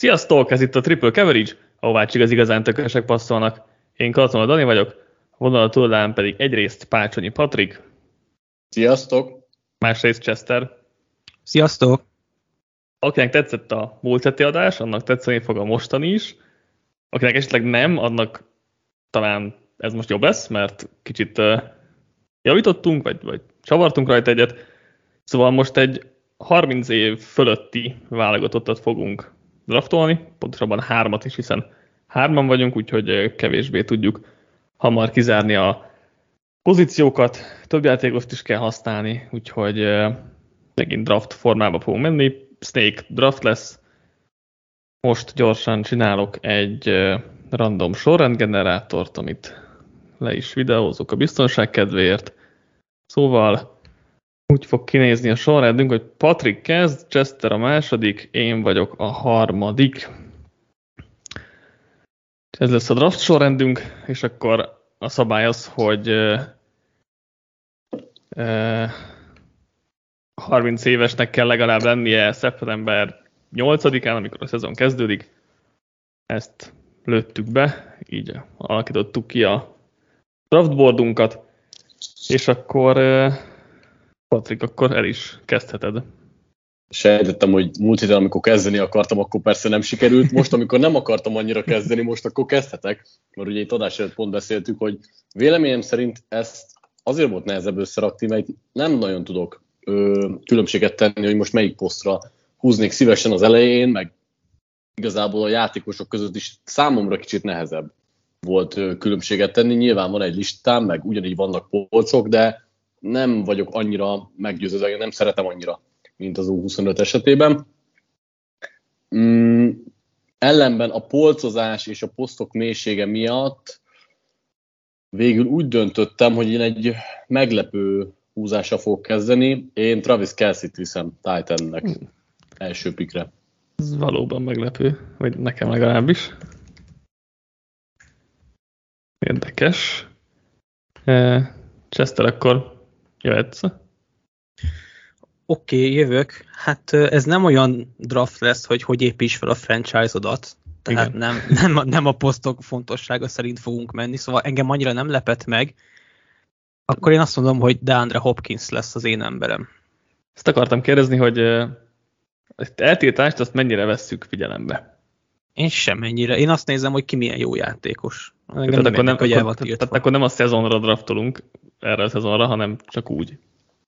Sziasztok, ez itt a Triple Coverage, ahová csak az igazán tökösek passzolnak. Én Katona Dani vagyok, vonal túlán pedig egyrészt Pácsonyi Patrik. Sziasztok! Másrészt Chester. Sziasztok! Akinek tetszett a múlt heti adás, annak tetszeni fog a mostani is. Akinek esetleg nem, annak talán ez most jobb lesz, mert kicsit uh, javítottunk, vagy, vagy csavartunk rajta egyet. Szóval most egy 30 év fölötti válogatottat fogunk draftolni, pontosabban hármat is, hiszen hárman vagyunk, úgyhogy kevésbé tudjuk hamar kizárni a pozíciókat, több játékost is kell használni, úgyhogy megint draft formába fogunk menni. Snake draft lesz. Most gyorsan csinálok egy random sorrendgenerátort, amit le is videózok a biztonság kedvéért. Szóval úgy fog kinézni a sorrendünk, hogy Patrick kezd, Chester a második, én vagyok a harmadik. Ez lesz a draft sorrendünk, és akkor a szabály az, hogy uh, uh, 30 évesnek kell legalább lennie szeptember 8-án, amikor a szezon kezdődik. Ezt lőttük be, így alakítottuk ki a draftboardunkat, és akkor uh, Patrik, akkor el is kezdheted. Sejtettem, hogy múlt héten, amikor kezdeni akartam, akkor persze nem sikerült. Most, amikor nem akartam annyira kezdeni, most akkor kezdhetek. Mert ugye itt adás előtt pont beszéltük, hogy véleményem szerint ezt azért volt nehezebb összerakni, mert nem nagyon tudok ö, különbséget tenni, hogy most melyik posztra húznék szívesen az elején, meg igazából a játékosok között is számomra kicsit nehezebb volt különbséget tenni. Nyilván van egy listám, meg ugyanígy vannak polcok, de nem vagyok annyira meggyőződve, nem szeretem annyira, mint az U25 esetében. Mm, ellenben a polcozás és a posztok mélysége miatt végül úgy döntöttem, hogy én egy meglepő húzása fogok kezdeni. Én Travis Kelsey-t viszem Titannek hmm. első pikre. Ez valóban meglepő, vagy nekem legalábbis. Érdekes. Chester, akkor Jöhetsz? Oké, okay, jövök. Hát ez nem olyan draft lesz, hogy hogy építs fel a franchise-odat. Tehát nem, nem, nem a posztok fontossága szerint fogunk menni, szóval engem annyira nem lepett meg. Akkor én azt mondom, hogy DeAndre Hopkins lesz az én emberem. Ezt akartam kérdezni, hogy ezt eltiltást azt mennyire vesszük figyelembe? Én semmennyire. Én azt nézem, hogy ki milyen jó játékos. Tehát, akkor nem, akkor, tehát, tehát akkor nem a szezonra draftolunk, erre a szezonra, hanem csak úgy.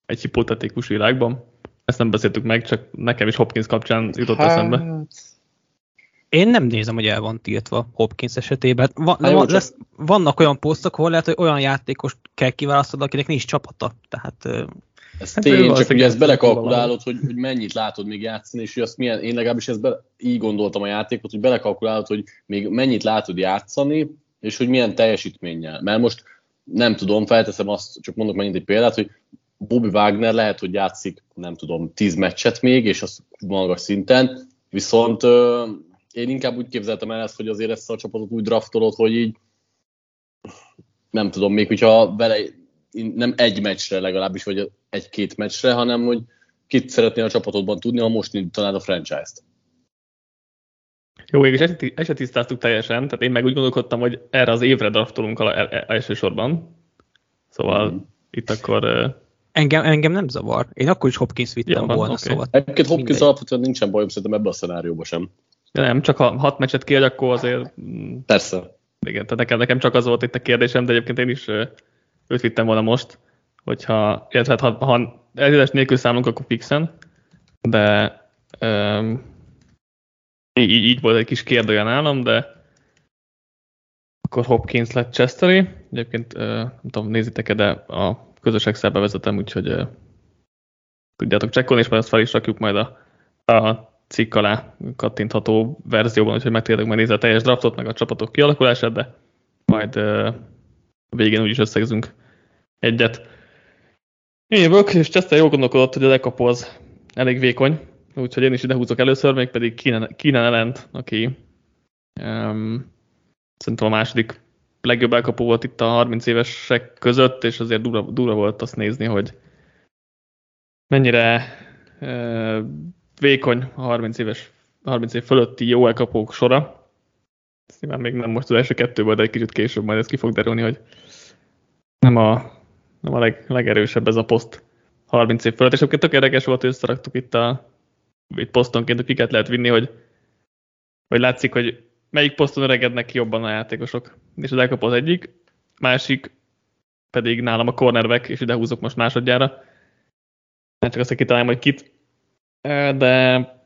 Egy hipotetikus világban. Ezt nem beszéltük meg, csak nekem is Hopkins kapcsán jutott hát... eszembe. Én nem nézem, hogy el van tiltva Hopkins esetében. Van, hát van, lesz, vannak olyan posztok, ahol lehet, hogy olyan játékos kell kiválasztani, akinek nincs csapata. Tehát ez hát tény, csak ugye ezt belekalkulálod, hogy, hogy mennyit látod még játszani, és hogy azt milyen, én legalábbis ezt be, így gondoltam a játékot, hogy belekalkulálod, hogy még mennyit látod játszani, és hogy milyen teljesítménnyel. Mert most nem tudom, felteszem azt, csak mondok megint egy példát, hogy Bobby Wagner lehet, hogy játszik, nem tudom, tíz meccset még, és az magas szinten, viszont ö, én inkább úgy képzeltem el ezt, hogy azért ezt a csapatot úgy draftolod, hogy így nem tudom, még hogyha vele nem egy meccsre legalábbis, vagy egy-két meccsre, hanem hogy kit szeretnél a csapatodban tudni, ha most indítanád a franchise-t. Jó, mégis ezt, ezt tisztáztuk teljesen, tehát én meg úgy gondolkodtam, hogy erre az évre draftolunk el, el, elsősorban. Szóval mm. itt akkor... Engem, engem nem zavar. Én akkor is Hopkins vittem ja, volna, okay. szóval... Egyébként Hopkins mindegy. alapvetően nincsen bajom szerintem ebben a szenárióban sem. De nem, csak ha hat meccset kiad, akkor azért... Persze. Igen, tehát nekem, nekem csak az volt itt a kérdésem, de egyébként én is őt vittem volna most, hogyha, illetve hát ha, ha elhívás nélkül számolunk, akkor fixen, de um, így, így volt egy kis kérdője nálam, de akkor Hopkins lett Chestery. Egyébként nem tudom, nézitek-e, de a közös excel vezetem, úgyhogy tudjátok csekkolni, és majd azt fel is rakjuk majd a, a cikk alá kattintható verzióban, úgyhogy meg tudjátok megnézni a teljes draftot, meg a csapatok kialakulását, de majd uh, végén úgyis összegzünk egyet. Én jövök, és Chester jól gondolkodott, hogy a Dekapo az elég vékony, úgyhogy én is ide húzok először, még pedig Keenan Ellent, aki um, szerintem a második legjobb elkapó volt itt a 30 évesek között, és azért durva, durva volt azt nézni, hogy mennyire uh, vékony a 30 éves 30 év fölötti jó elkapók sora. Ezt nyilván még nem most az első kettőből, de egy kicsit később majd ez ki fog derülni, hogy nem a, nem a leg, legerősebb ez a poszt 30 év fölött. És akkor tök érdekes volt, hogy összeraktuk itt a itt posztonként, kiket lehet vinni, hogy, hogy látszik, hogy melyik poszton öregednek jobban a játékosok. És az elkapó az egyik, másik pedig nálam a cornerback, és ide húzok most másodjára. Nem csak azt, hogy kitalálom, hogy kit. De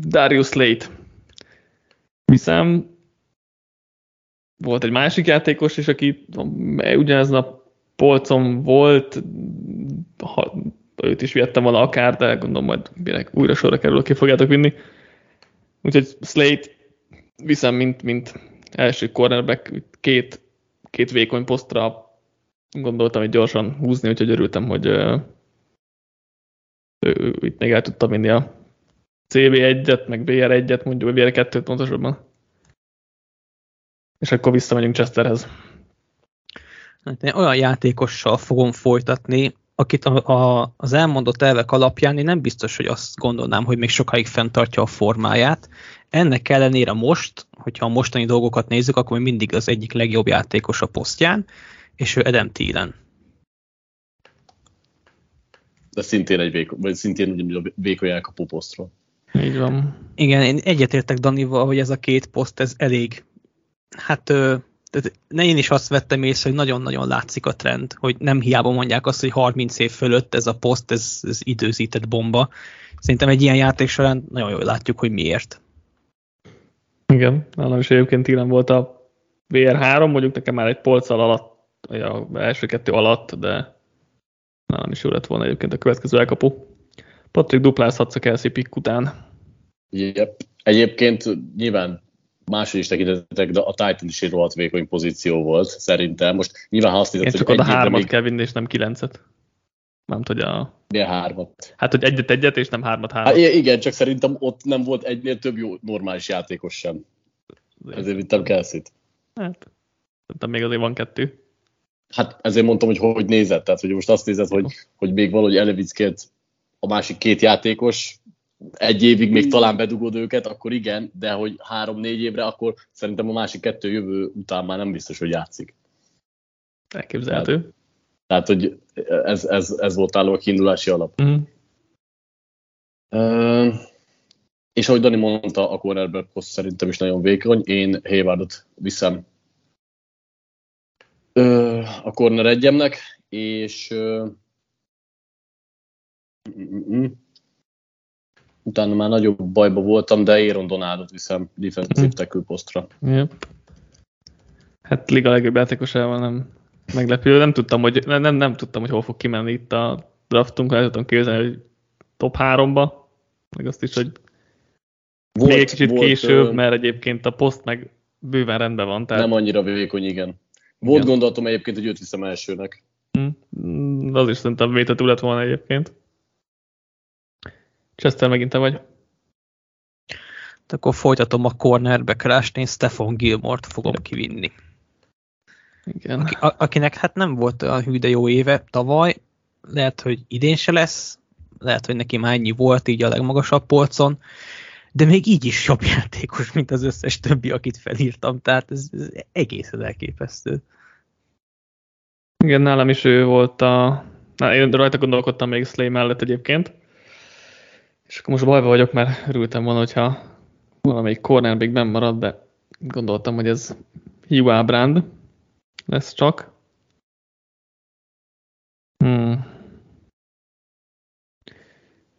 Darius Slate. Hiszem, volt egy másik játékos is, aki ugyanezen a polcon volt, őt is vihettem volna akár, de gondolom majd újra sorra kerül, aki fogjátok vinni. Úgyhogy Slate viszem, mint, mint első cornerback, két, két vékony posztra gondoltam, hogy gyorsan húzni, úgyhogy örültem, hogy ő, ő, itt még el tudta vinni a CB1-et, meg BR1-et, mondjuk, vagy BR2-t pontosabban. És akkor visszamegyünk Chesterhez. Hát én olyan játékossal fogom folytatni, akit a, a, az elmondott elvek alapján én nem biztos, hogy azt gondolnám, hogy még sokáig fenntartja a formáját. Ennek ellenére most, hogyha a mostani dolgokat nézzük, akkor mindig az egyik legjobb játékos a posztján, és ő Edem Thielen. De szintén egy véko, vagy szintén ugyanúgy a vékony elkapó posztról. Így van. Igen, én egyetértek Danival, hogy ez a két poszt, ez elég, hát tehát én is azt vettem észre, hogy nagyon-nagyon látszik a trend, hogy nem hiába mondják azt, hogy 30 év fölött ez a poszt, ez, ez időzített bomba. Szerintem egy ilyen játék során nagyon jól látjuk, hogy miért. Igen, nálam is egyébként ilyen volt a VR3, mondjuk nekem már egy polccal alatt, vagy a első kettő alatt, de nálam is jó lett volna egyébként a következő elkapu. Patrick duplázhatsz a Kelsey pick után. Yep. Egyébként nyilván máshogy is tekintetek, de a Titan is egy rohadt vékony pozíció volt, szerintem. Most nyilván ha azt nézed, csak oda hármat még... kell vinni, és nem kilencet. Nem hogy a... De hármat. Hát, hogy egyet-egyet, és nem hármat hármat. Hát, igen, csak szerintem ott nem volt egynél több jó normális játékos sem. Ezért vittem Kelsey-t. Hát, szerintem még azért van kettő. Hát ezért mondtam, hogy hogy nézed. Tehát, hogy most azt nézed, hogy, hogy még valahogy Elevickét a másik két játékos egy évig még talán bedugod őket, akkor igen, de hogy három-négy évre, akkor szerintem a másik kettő jövő után már nem biztos, hogy játszik. Elképzelhető. Tehát, tehát hogy ez, ez, ez volt álló a kiindulási alap. Mm. Uh, és ahogy Dani mondta, a cornerback poszt szerintem is nagyon vékony. Én Haywardot viszem uh, a corner egyemnek, és uh, utána már nagyobb bajba voltam, de Aaron Donaldot viszem defensive hm. tackle posztra. Yep. Hát liga legjobb játékosával nem meglepő. Nem tudtam, hogy, nem, nem, nem tudtam, hogy hol fog kimenni itt a draftunk, el tudtam képzelni, hogy top 3-ba, meg azt is, hogy volt, még egy kicsit volt, később, mert egyébként a poszt meg bőven rendben van. Tehát... Nem annyira vékony, igen. Volt igen. gondolatom egyébként, hogy őt viszem elsőnek. Mm, az is szerintem vétető lett volna egyébként. Chester, megint te vagy. De akkor folytatom a cornerback én Stefan Gilmort fogom Igen. kivinni. Igen. Aki, a, akinek hát nem volt olyan hű, de jó éve tavaly, lehet, hogy idén se lesz, lehet, hogy neki már ennyi volt így a legmagasabb polcon, de még így is jobb játékos, mint az összes többi, akit felírtam, tehát ez, ez egészen elképesztő. Igen, nálam is ő volt a... Na, én rajta gondolkodtam még Slay mellett egyébként, és akkor most bajba vagyok, mert örültem volna, hogyha valamelyik corner még nem marad, de gondoltam, hogy ez Hugh Brand lesz csak. Hmm.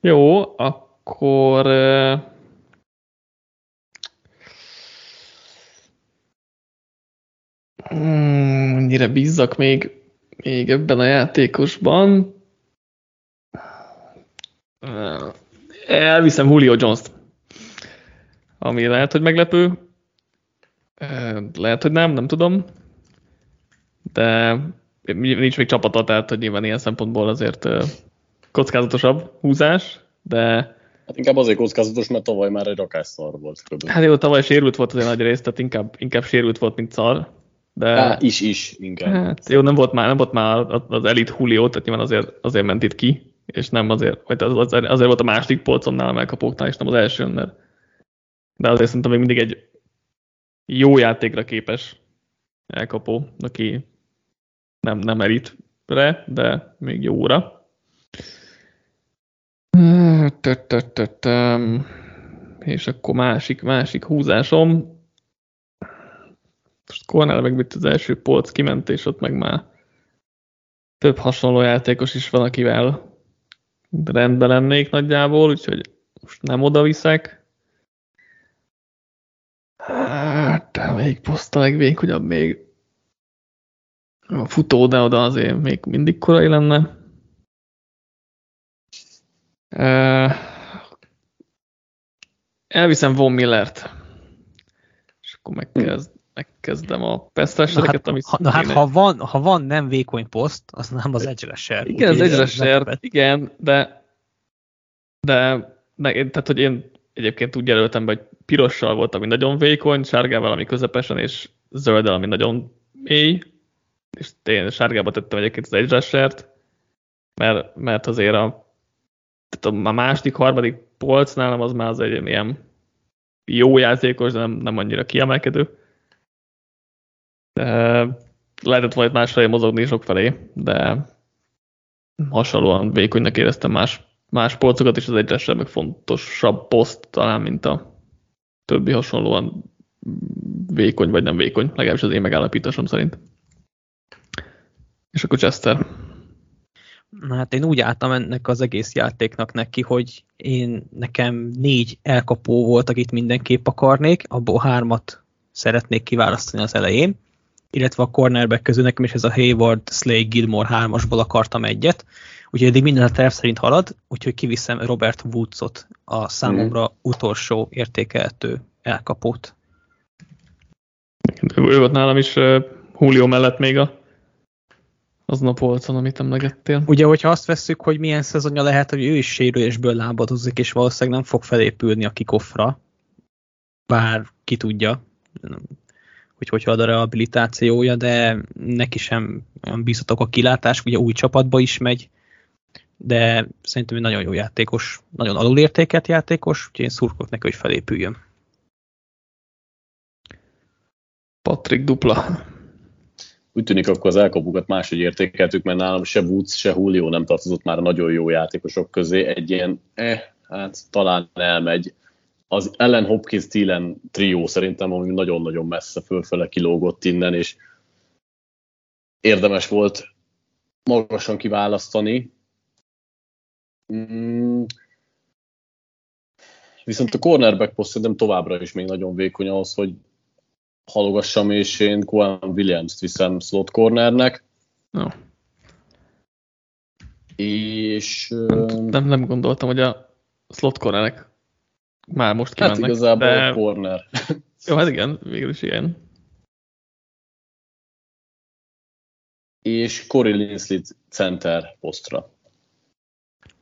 Jó, akkor hmm, mennyire bízzak még, még ebben a játékosban elviszem Julio Jones-t. Ami lehet, hogy meglepő. Lehet, hogy nem, nem tudom. De nincs még csapata, tehát hogy nyilván ilyen szempontból azért kockázatosabb húzás, de... Hát inkább azért kockázatos, mert tavaly már egy rakásszar volt. Kb. Hát jó, tavaly sérült volt azért nagy rész, tehát inkább, inkább sérült volt, mint szar. De... Há, is, is, inkább. Hát, jó, nem volt már, nem volt már az elit Julio, tehát nyilván azért, azért ment itt ki és nem azért, vagy az, azért, azért volt a második polcon nálam elkapóknál, és nem az elsőn, mert de azért szerintem még mindig egy jó játékra képes elkapó, aki nem, nem elitre, de még jóra. És akkor másik, másik húzásom. Most Cornell megvitt az első polc kiment, és ott meg már több hasonló játékos is van, akivel rendben lennék nagyjából, úgyhogy most nem oda viszek. Hát, melyik poszt a legvékonyabb még? A futó, de oda azért még mindig korai lenne. Elviszem Von Millert. És akkor megkezd, megkezdem a peszteseket, hát, amit... Ha, na hát, ha van, ha van nem vékony poszt, az nem az egyre ser. Igen, az egyre ser, igen, de de de tehát, hogy én egyébként úgy jelöltem be, hogy pirossal volt, ami nagyon vékony, sárgával, ami közepesen, és zölddel, ami nagyon mély, és én sárgába tettem egyébként az egyresert, mert, mert azért a, tehát a második, harmadik polc nálam az már az egy ilyen jó játékos, de nem, nem annyira kiemelkedő. Lehetett volna másfelé mozogni sok felé, de hasonlóan vékonynak éreztem más, más polcokat, és az egyre meg fontosabb poszt talán, mint a többi hasonlóan vékony vagy nem vékony, legalábbis az én megállapításom szerint. És akkor Chester. Na hát én úgy álltam ennek az egész játéknak neki, hogy én nekem négy elkapó volt, akit mindenképp akarnék, abból hármat szeretnék kiválasztani az elején, illetve a cornerback közül nekem is ez a Hayward, Slay, Gilmore hármasból akartam egyet, úgyhogy eddig minden a terv szerint halad, úgyhogy kiviszem Robert Woodsot, a számomra mm. utolsó értékelhető elkapót. Ő volt nálam is uh, Julio mellett még a aznap volt, amit emlegettél. Ugye, hogyha azt vesszük, hogy milyen szezonja lehet, hogy ő is sérülésből lábadozik, és valószínűleg nem fog felépülni a kikoffra, bár ki tudja, hogy hogy ad a rehabilitációja, de neki sem olyan bízhatok a kilátás, ugye új csapatba is megy, de szerintem egy nagyon jó játékos, nagyon alulértékelt játékos, úgyhogy én szurkolok neki, hogy felépüljön. Patrick dupla úgy tűnik akkor az elkapukat máshogy értékeltük, mert nálam se Woods, se Julio nem tartozott már a nagyon jó játékosok közé. Egy ilyen, eh, hát talán elmegy. Az Ellen Hopkins Thielen trió szerintem, ami nagyon-nagyon messze fölfele kilógott innen, és érdemes volt magasan kiválasztani. Mm. Viszont a cornerback poszt szerintem továbbra is még nagyon vékony ahhoz, hogy halogassam, és én Cohen Williams-t viszem slot cornernek. No. És... Nem, nem, nem gondoltam, hogy a slot cornerek már most kimennek. Hát igazából de... a corner. Jó, hát igen, végül is ilyen. És Corey Linsley center posztra.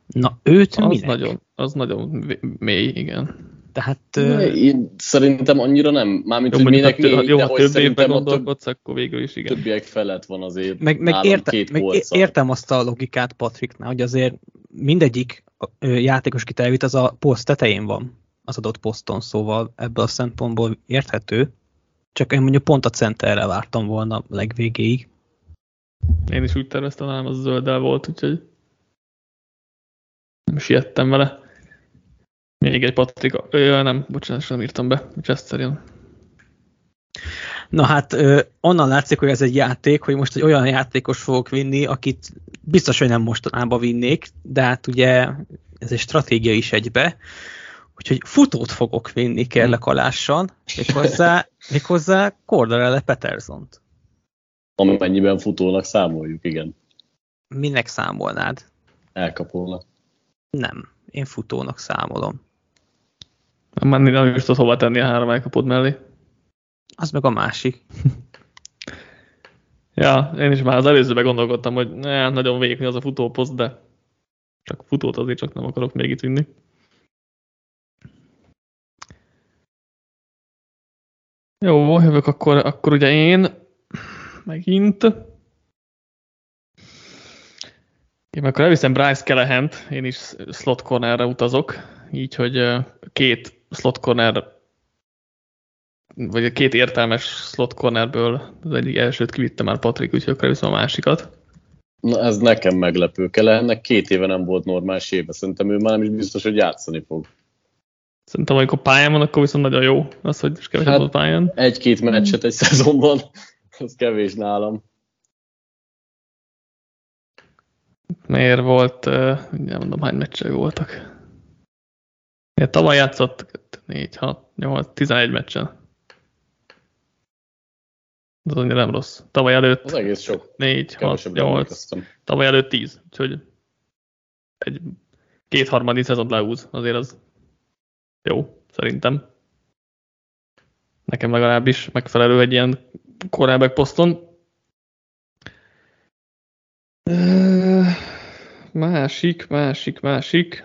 Na, őt az minek? Nagyon, az nagyon mély, igen. Tehát, én szerintem annyira nem. Mármint, jó, hogy minek a, mély, jó, ha több évben gondolkodsz, akkor végül is igen. Többiek felett van azért meg, meg, érte, két meg értem azt a logikát Patricknál, hogy azért mindegyik játékos, kit elvitt, az a poszt tetején van az adott poszton, szóval ebből a szempontból érthető. Csak én mondjuk pont a centerre vártam volna legvégéig. Én is úgy terveztem, hanem az zölddel volt, úgyhogy nem siettem vele. Még egy Patrik, ő, nem, bocsánat, sem írtam be, Chester jön. Na hát onnan látszik, hogy ez egy játék, hogy most egy olyan játékos fogok vinni, akit biztos, hogy nem mostanában vinnék, de hát ugye ez egy stratégia is egybe, úgyhogy futót fogok vinni kérlek alássan, méghozzá, méghozzá Cordarelle Petersont. Amennyiben futónak számoljuk, igen. Minek számolnád? Elkapolnak. Nem, én futónak számolom. Már nem is tudod hova tenni a három elkapod mellé. Az meg a másik. ja, én is már az előzőben gondolkodtam, hogy ne, nagyon vékony az a futóposzt, de csak futót azért csak nem akarok még itt vinni. Jó, jövök akkor, akkor ugye én megint Én akkor elviszem Bryce callahan én is slot cornerre utazok, így, hogy két slot corner vagy két értelmes slot cornerből az egyik elsőt kivitte már Patrik, úgyhogy akkor viszem a másikat. Na ez nekem meglepő. Kellehennek két éve nem volt normális éve. Szerintem ő már nem is biztos, hogy játszani fog. Szerintem, amikor pályán van, akkor viszont nagyon jó az, hogy is kevés hát, pályán. Egy-két meccset egy szezonban, az kevés nálam. Miért volt, nem mondom, hány meccsei voltak. Ja, tavaly játszott 4, 6, 8, 11 meccsen. Az annyira nem rossz. Tavaly előtt az egész sok. 4, 6, 8, tavaly előtt 10. Úgyhogy egy kétharmadik szezont leúz. Azért az jó, szerintem. Nekem legalábbis megfelelő egy ilyen korábbi poszton. Másik, másik, másik.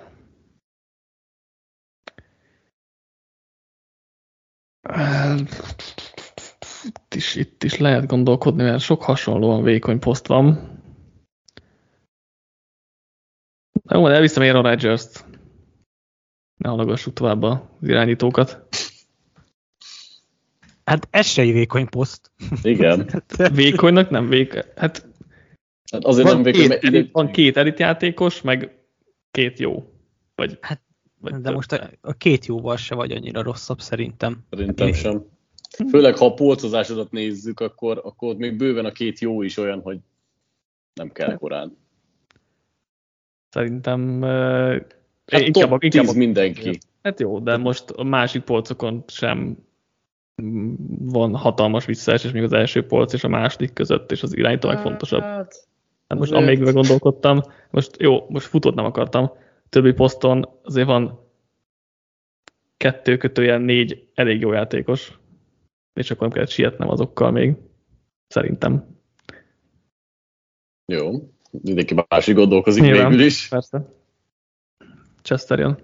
Itt is, itt is lehet gondolkodni, mert sok hasonlóan vékony poszt van. Jó, elviszem Aaron Rodgers-t. Ne hallgassuk tovább az irányítókat. Hát ez se egy vékony poszt. Igen. Vékonynak nem vékony. Hát, hát azért van nem vékony, két, elit, van két elit játékos, meg két jó. Vagy, hát, vagy de több. most a, a, két jóval se vagy annyira rosszabb szerintem. Szerintem sem. Főleg, ha a polcozásodat nézzük, akkor, akkor még bőven a két jó is olyan, hogy nem kell korán. Szerintem Hát inkább, top inkább, 10 mindenki. Hát jó, de most a másik polcokon sem van hatalmas visszaesés, még az első polc és a második között, és az irányító hát, fontosabb. Hát, hát most amíg gondolkodtam, most jó, most futót nem akartam, többi poszton azért van kettő kötőjel négy elég jó játékos, és akkor nem kellett sietnem azokkal még, szerintem. Jó, mindenki másik gondolkozik Nyilván, végül is. Persze. Chester jön.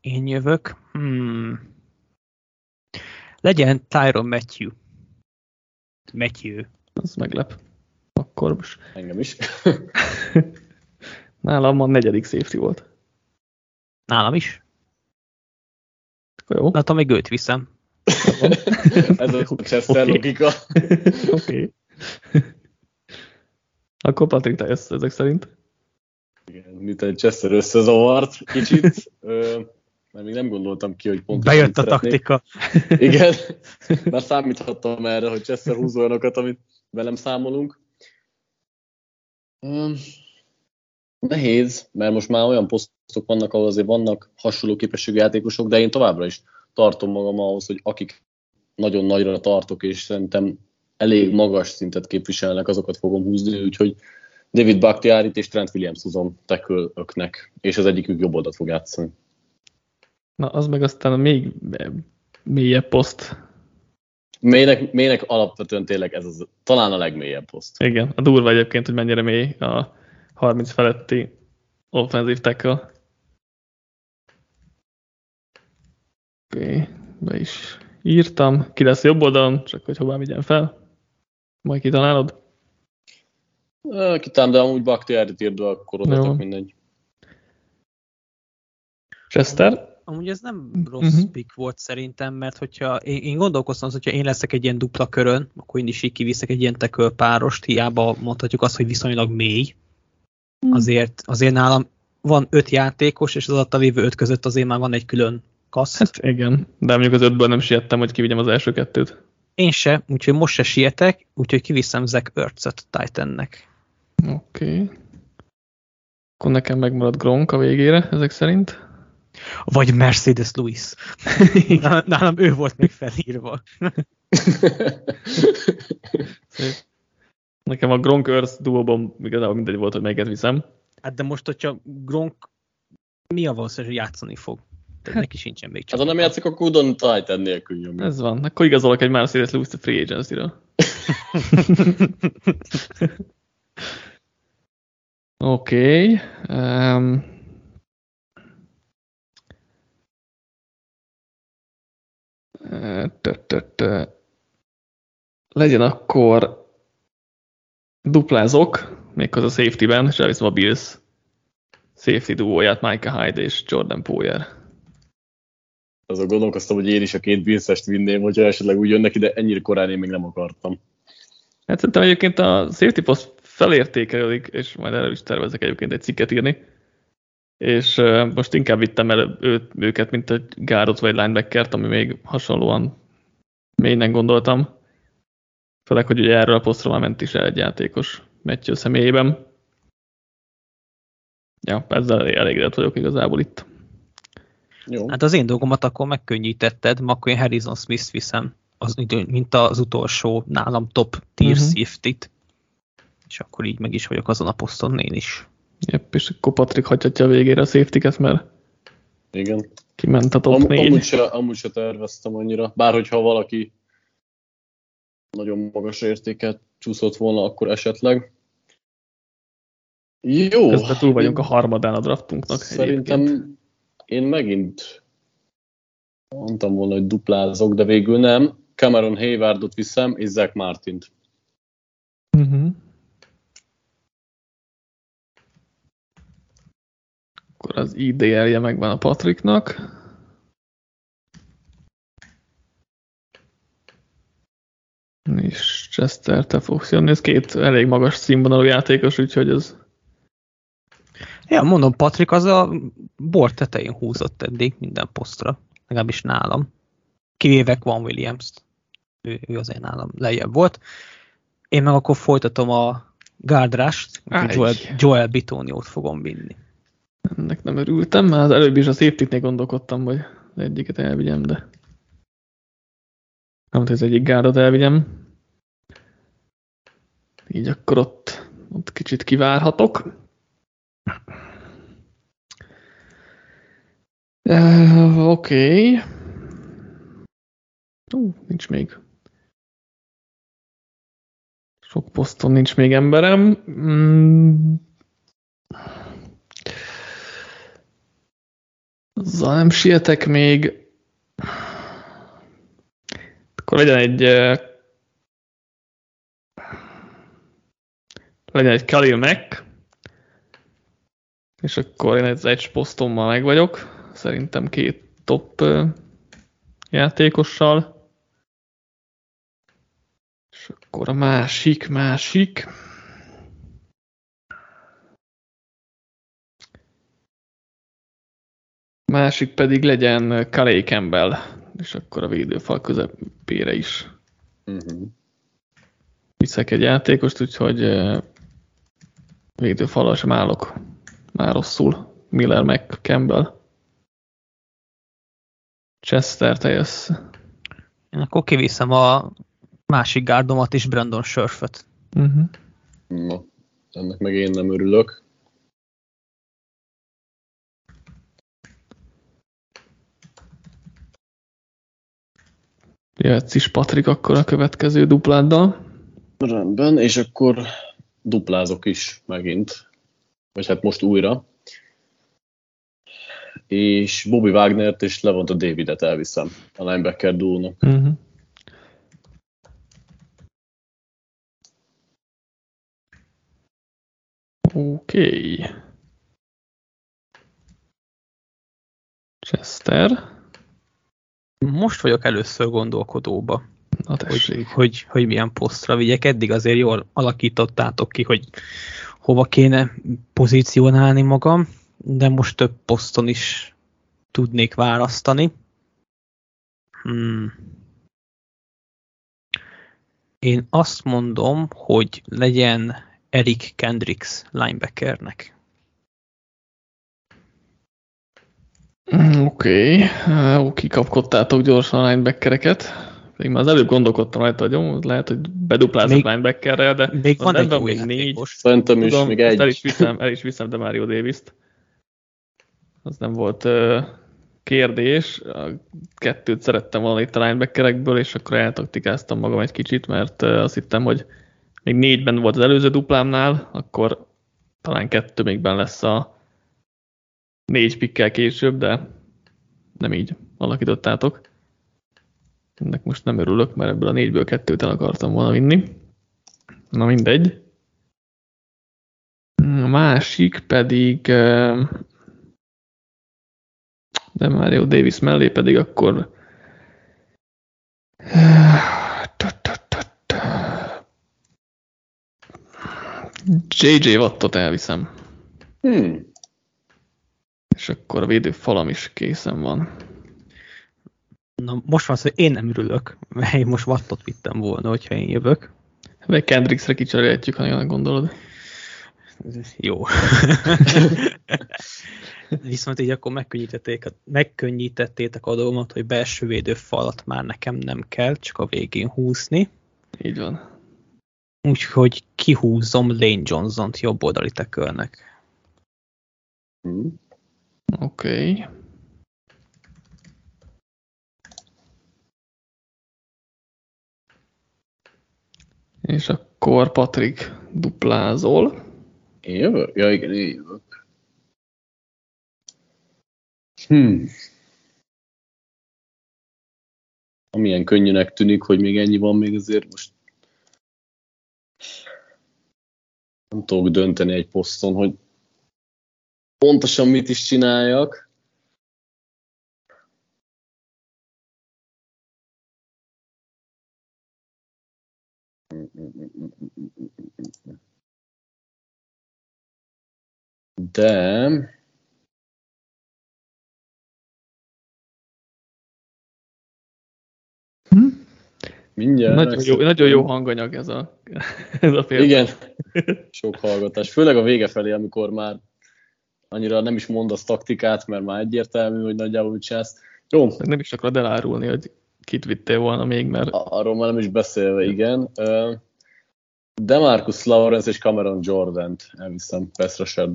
Én jövök. Hmm. Legyen Tyron Matthew. Matthew. Az meglep. Akkor most. Engem is. Nálam a negyedik safety volt. Nálam is? Jó. Na, még őt viszem. Ez a Chester okay. logika. Oké. Okay. Akkor Patrik, te jössz ezek szerint. Igen, mint egy Chester összezavart kicsit, mert még nem gondoltam ki, hogy pont. Bejött a szeretnék. taktika. Igen, már számíthattam erre, hogy Chester húz olyanokat, amit velem számolunk. Nehéz, mert most már olyan posztok vannak, ahol azért vannak hasonló képességű játékosok, de én továbbra is tartom magam ahhoz, hogy akik nagyon nagyra tartok, és szerintem elég magas szintet képviselnek, azokat fogom húzni, úgyhogy David Bakhtiarit és Trent Williams húzom tekölöknek, és az egyikük jobb oldalt fog játszani. Na, az meg aztán a még mélyebb poszt. Mélynek, mélynek alapvetően tényleg ez az, talán a legmélyebb poszt. Igen, a durva egyébként, hogy mennyire mély a 30 feletti offenzív tackle. Oké, okay, be is írtam. Ki lesz jobb oldalon, csak hogy hová vigyen fel. Majd kitalálod? Kitám, de amúgy Bakhtiárit írd, akkor oda tök mindegy. Chester? Amúgy ez nem rossz uh-huh. pick volt szerintem, mert hogyha én, én gondolkoztam, hogyha én leszek egy ilyen dupla körön, akkor én is így kiviszek egy ilyen teköl párost, hiába mondhatjuk azt, hogy viszonylag mély. Uh-huh. Azért, azért nálam van öt játékos, és az alatt a lévő öt között azért már van egy külön kaszt. Hát igen, de mondjuk az ötből nem siettem, hogy kivigyem az első kettőt. Én se, úgyhogy most se sietek, úgyhogy kiviszem Zach Ertz-et Titannek. Oké. Okay. Akkor nekem megmarad Gronk a végére, ezek szerint. Vagy Mercedes Lewis. Nálam ő volt még felírva. Nekem a Gronk Earth duóban igazából mindegy volt, hogy melyiket viszem. Hát de most, hogyha Gronk mi a valószínűség, hogy játszani fog? Tehát neki sincsen még csak. Hát ha nem játszik, akkor Udon Titan nélkül nyomja. Ez van. Akkor igazolok egy Mercedes Lewis a Free Agency-ről. Oké. Okay. Um, legyen akkor duplázok, méghozzá safety-ben, és elviszem a Bills safety duóját, Micah Hyde és Jordan Poyer. Azon gondolkoztam, hogy én is a két Bills-est vinném, hogyha esetleg úgy jönnek ide, ennyire korán én még nem akartam. Hát szerintem egyébként a safety post felértékelik, és majd erről is tervezek egyébként egy cikket írni, és most inkább vittem el őt, őket, mint egy Gárot vagy linebackert, ami még hasonlóan mélyen gondoltam. Főleg, hogy ugye erről a posztról már ment is el egy játékos Matthew személyében. Ja, ezzel elégedett vagyok igazából itt. Jó. Hát az én dolgomat akkor megkönnyítetted, ma akkor én Harrison Smith viszem, az, mint az utolsó nálam top tier uh-huh. safety és akkor így meg is vagyok azon a poszton én is. Jep, és akkor Patrik hagyhatja a végére a safety mert Igen. kiment a top Am- négy. Amúgy se, amúgy se terveztem annyira, bár hogyha valaki nagyon magas értéket csúszott volna, akkor esetleg. Jó. Közben túl vagyunk a harmadán a draftunknak. Szerintem egyébként. Én megint mondtam volna, hogy duplázok, de végül nem. Cameron Haywardot viszem, és Zach Martint. Uh-huh. Akkor az IDL-je megvan a Patriknak. És Chester, te fogsz jönni. Ez két elég magas színvonalú játékos, úgyhogy ez... Ja, mondom, Patrik az a bor tetején húzott eddig minden posztra, legalábbis nálam. Kivéve van williams. Ő, ő azért nálam lejjebb volt. Én meg akkor folytatom a Gardrást, Joel, Joel Bitóniót fogom vinni. Ennek nem örültem, mert az előbb is a safety gondolkodtam, hogy az egyiket elvigyem, de nem, hogy az egyik gárdot elvigyem. Így akkor ott, ott kicsit kivárhatok. Uh, Oké. Okay. Uh, nincs még. Sok poszton nincs még emberem. Mm. Nem sietek még. Akkor legyen egy legyen egy Khalil Mack, és akkor én egy egy posztommal meg vagyok. Szerintem két top játékossal. És akkor a másik, másik. Másik pedig legyen Kalei Campbell, és akkor a védőfal közepére is. Uh-huh. Viszek egy játékost, úgyhogy védőfalal sem állok már rosszul. Miller meg Campbell. Chester, te jössz. Én akkor kiviszem a másik gárdomat is, Brandon Sörföt. Uh-huh. Na, ennek meg én nem örülök. Jöhetsz is Patrik akkor a következő dupláddal. Rendben, és akkor duplázok is megint. Vagy hát most újra. És Bobby Wagnert és Levont a Davidet elviszem a linebacker duónak. Uh-huh. Oké. Okay. Chester. Most vagyok először gondolkodóba, hogy, hogy, hogy milyen posztra vigyek. Eddig azért jól alakítottátok ki, hogy hova kéne pozícionálni magam, de most több poszton is tudnék választani. Hmm. Én azt mondom, hogy legyen Eric Kendricks linebackernek. Mm, oké, okay. Kikapkodtátok gyorsan a linebackereket. Még már az előbb gondolkodtam rajta, hogy jó, lehet, hogy beduplázok még, linebackerrel, de még van egy még négy. Szerintem is, még egy. El is viszem, el is viszem de Mario Davis-t. Az nem volt uh, kérdés. A kettőt szerettem volna itt a linebackerekből, és akkor eltaktikáztam magam egy kicsit, mert uh, azt hittem, hogy még négyben volt az előző duplámnál, akkor talán kettő még ben lesz a négy pikkel később, de nem így alakítottátok. Ennek most nem örülök, mert ebből a négyből kettőt el akartam volna vinni. Na mindegy. A másik pedig de Mario Davis mellé pedig akkor JJ Wattot elviszem. Hmm. És akkor a védőfalam is készen van. Na most van az, hogy én nem ürülök, mert én most Wattot vittem volna, hogyha én jövök. Vagy Kendricksre kicserélhetjük, ha jól gondolod. Jó. Viszont így akkor megkönnyítették, megkönnyítettétek a dolgomat, hogy belső védőfalat már nekem nem kell, csak a végén húzni. Így van. Úgyhogy kihúzom Lane Johnson-t jobb oldali tekölnek. Hmm. Oké. Okay. És akkor Patrik duplázol. Én jövök? Ja, igen, én jövök. Hmm. Amilyen könnyűnek tűnik, hogy még ennyi van, még azért most nem tudok dönteni egy poszton, hogy pontosan mit is csináljak. De Hm? mindjárt... Nagyon jó, nagyon jó hanganyag ez a, ez a film. Igen, sok hallgatás. Főleg a vége felé, amikor már annyira nem is mondasz taktikát, mert már egyértelmű, hogy nagyjából mit csinálsz. Jó. Nem is akarod elárulni, hogy kit vittél volna még, mert... Arról már nem is beszélve, igen. Demarcus Lawrence és Cameron Jordan-t elviszem Pass Rusher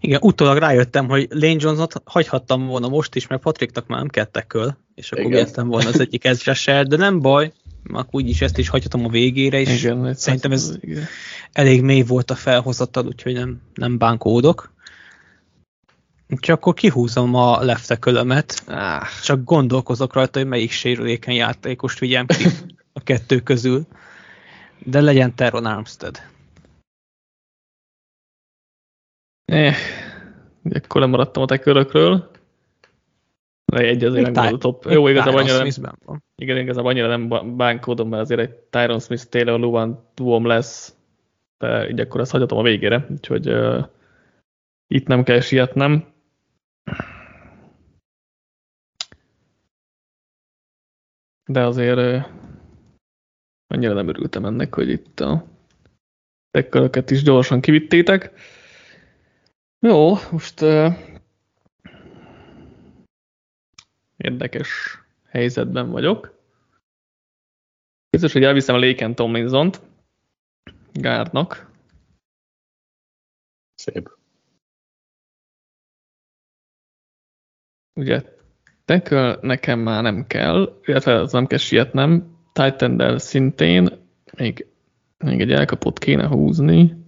Igen, utólag rájöttem, hogy Lane Jones-ot hagyhattam volna most is, mert Patricknak már nem kettek köl, és akkor vihettem volna az egyik ezresel, de nem baj, akkor úgyis ezt is hagyhatom a végére, és igen, szerintem ez igen. elég mély volt a felhozatal, úgyhogy nem, nem bánkódok. Csak akkor kihúzom a leftekölömet, ah. csak gondolkozok rajta, hogy melyik sérülékeny játékost vigyem ki a kettő közül. De legyen Teron Armstead. Eh, akkor lemaradtam a tekörökről. De egy azért nem a top. Jó, igazából annyira nem, van. igen, igazából annyira nem bánkódom, mert azért egy Tyron Smith Taylor Luan duom lesz, de így akkor ezt hagyhatom a végére, úgyhogy uh, itt nem kell sietnem. De azért annyira nem örültem ennek, hogy itt a tekköröket is gyorsan kivittétek. Jó, most érdekes helyzetben vagyok. Biztos, hogy elviszem a Laken Tomlinson-t Gárdnak. Szép. Ugye tackle nekem már nem kell, illetve az nem kell sietnem. titan szintén még, még egy elkapott kéne húzni.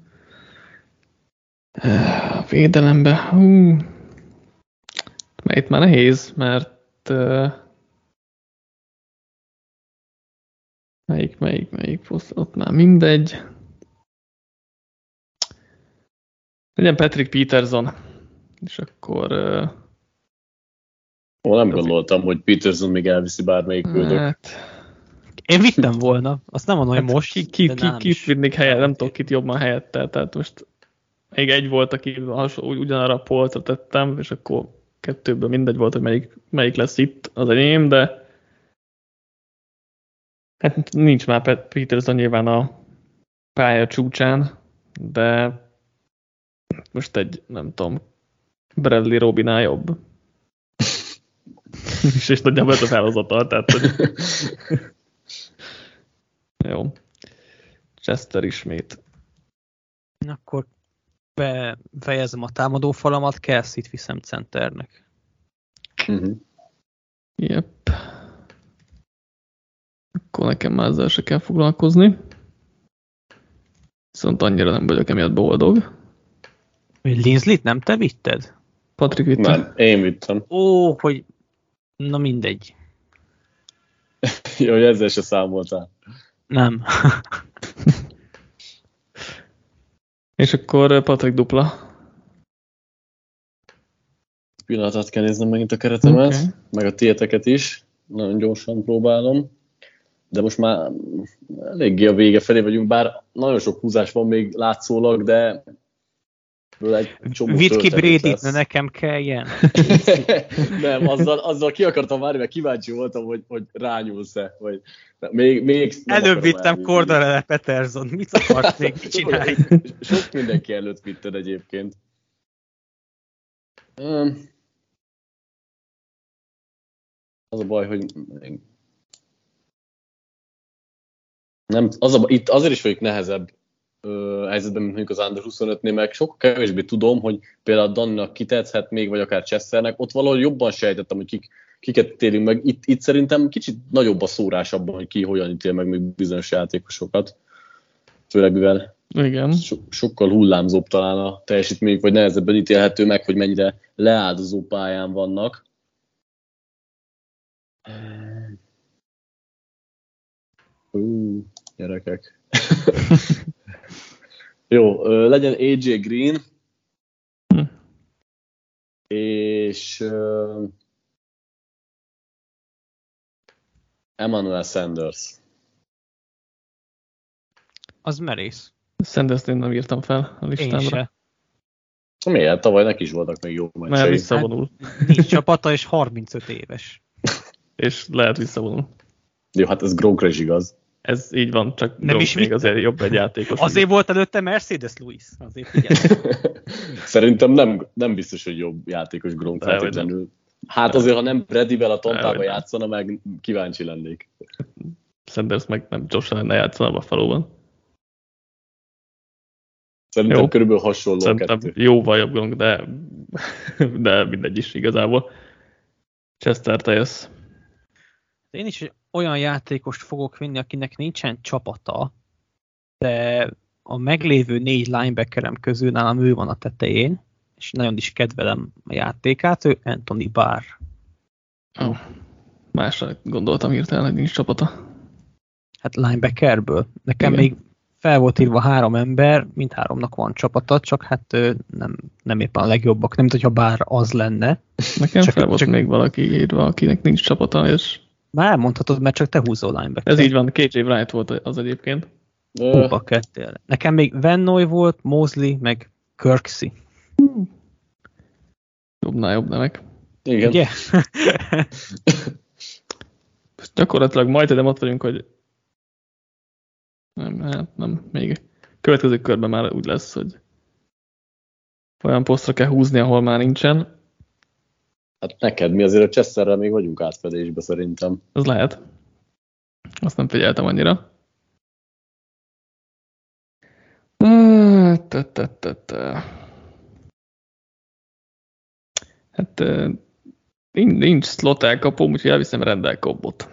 A védelembe, hú, mert itt már nehéz, mert uh, melyik, melyik, melyik poszt, ott már mindegy. Legyen Patrick Peterson, és akkor uh, Ó, nem gondoltam, hogy Peterson még elviszi bármelyik küldök. Hát, én vittem volna, azt nem mondom, hogy hát most. Ki, ki, ki, kit vinnék helyet, nem tudok kit jobban helyette, tehát most még egy volt, aki ugyanarra a polcra tettem, és akkor kettőből mindegy volt, hogy melyik, melyik lesz itt az enyém, de hát nincs már Peterson nyilván a pálya csúcsán, de most egy, nem tudom, Bradley Robinál jobb. És, és nagyjából ez a felhozatal, tehát hogy... Jó. Chester ismét. Akkor befejezem a támadó falamat, Kelsey-t viszem centernek. Uh-huh. Yep. Akkor nekem már ezzel se kell foglalkozni. Viszont annyira nem vagyok emiatt boldog. Linsley-t nem te vitted? Patrik vitte? Nem, én vittem. Ó, hogy... Na mindegy. Jó, hogy ezzel se számoltál. Nem. És akkor Patrik dupla. Pillanatot kell néznem megint a keretemet, okay. meg a tieteket is. Nagyon gyorsan próbálom. De most már eléggé a vége felé vagyunk, bár nagyon sok húzás van még látszólag, de Vidd ki brady ne nekem kelljen. nem, azzal, azzal ki akartam várni, mert kíváncsi voltam, hogy, hogy rányúlsz-e. Vagy, még, még Előbb vittem Cordarele Peterson, mit akart még csinálni? Sok mindenki előtt vitted egyébként. Az a baj, hogy nem, az a, itt azért is vagyok nehezebb ö, helyzetben, mint mondjuk az Under 25-nél, meg sokkal kevésbé tudom, hogy például Dannak kitetszhet még, vagy akár Chesternek, ott valahol jobban sejtettem, hogy kik, kiket térünk meg. Itt, itt szerintem kicsit nagyobb a szórás abban, hogy ki hogyan ítél meg még bizonyos játékosokat. Főleg mivel Igen. So, sokkal hullámzóbb talán a teljesítményük, vagy nehezebben ítélhető meg, hogy mennyire leáldozó pályán vannak. Hú, gyerekek. Jó, legyen AJ Green, hm. és uh, Emmanuel Sanders. Az merész. Sanders én nem írtam fel a listámra. Miért? Tavaly neki is voltak még jó meccsei. Mert visszavonul. Hát, nincs csapata, és 35 éves. és lehet visszavonul. Jó, hát ez Gronkra is igaz. Ez így van, csak nem is még azért jobb egy játékos. Azért volt előtte Mercedes Louis. Azért Szerintem nem, nem biztos, hogy jobb játékos Gronk feltétlenül. Hát azért, ha nem Bradyvel a Tompába játszana, meg kíváncsi lennék. Sanders meg nem Josh lenne játszana a Buffalo-ban. Szerintem jó. körülbelül hasonló Szerintem kettő. jóval jobb Gronk, de, de mindegy is igazából. Chester, te jössz. Én is olyan játékost fogok vinni, akinek nincsen csapata, de a meglévő négy linebackerem közül nálam ő van a tetején, és nagyon is kedvelem a játékát, ő Anthony Barr. Oh. Másra gondoltam hirtelen, hogy nincs csapata. Hát linebackerből. Nekem Igen. még fel volt írva három ember, mind háromnak van csapata, csak hát nem, nem éppen a legjobbak, nem mint hogyha bár az lenne. Nekem csak, fel volt csak... még valaki írva, akinek nincs csapata, és már elmondhatod, mert csak te húzol linebacker. Ez így van, KJ Wright volt az egyébként. Húba kettél. Nekem még Van Noy volt, Mosley, meg Kirksey. Hmm. Jobbnál jobb nemek. Igen. Ugye? gyakorlatilag majd de ott vagyunk, hogy nem, hát nem, még következő körben már úgy lesz, hogy olyan posztra kell húzni, ahol már nincsen. Hát neked mi azért a Chesterrel még vagyunk átfedésbe szerintem. Az lehet. Azt nem figyeltem annyira. Hát nincs slot elkapom, úgyhogy elviszem rendel kobbot.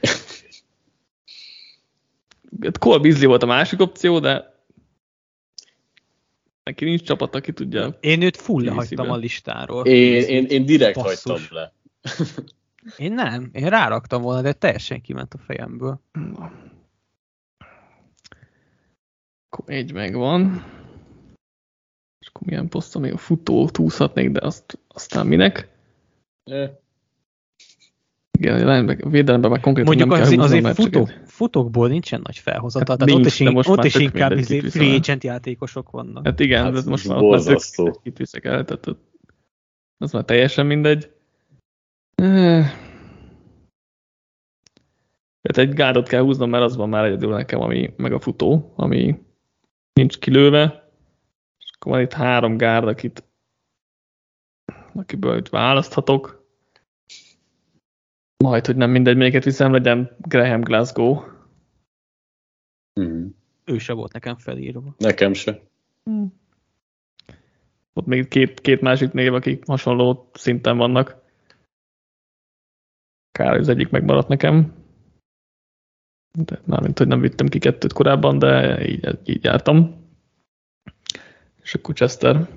Cole Beasley volt a másik opció, de Neki nincs csapat, aki tudja. Én őt full lehagytam a listáról. Én, én, én direkt Basszus. hagytam le. én nem, én ráraktam volna, de teljesen kiment a fejemből. Akkor egy megvan. És akkor milyen poszton még a futó túszhatnék, de azt, aztán minek? E. Igen, a védelemben már konkrétan Mondjuk nem az, kell azért futó, futókból nincsen nagy felhozata, hát tehát nincs, ott is, most ott is inkább izé free agent játékosok vannak. Hát igen, hát, de most már ott kitűzek el, tehát az már teljesen mindegy. Tehát egy gárdot kell húznom, mert az van már egyedül nekem, ami, meg a futó, ami nincs kilőve. És akkor van itt három gárd, akit akiből itt választhatok. Majd, hogy nem mindegy, melyiket viszem, legyen Graham Glasgow. Mm. Ő se volt nekem felírva. Nekem se. Mm. Ott még két, két másik név, akik hasonló szinten vannak. Kár, az egyik megmaradt nekem. De mármint, hogy nem vittem ki kettőt korábban, de így, így jártam. És akkor Chester.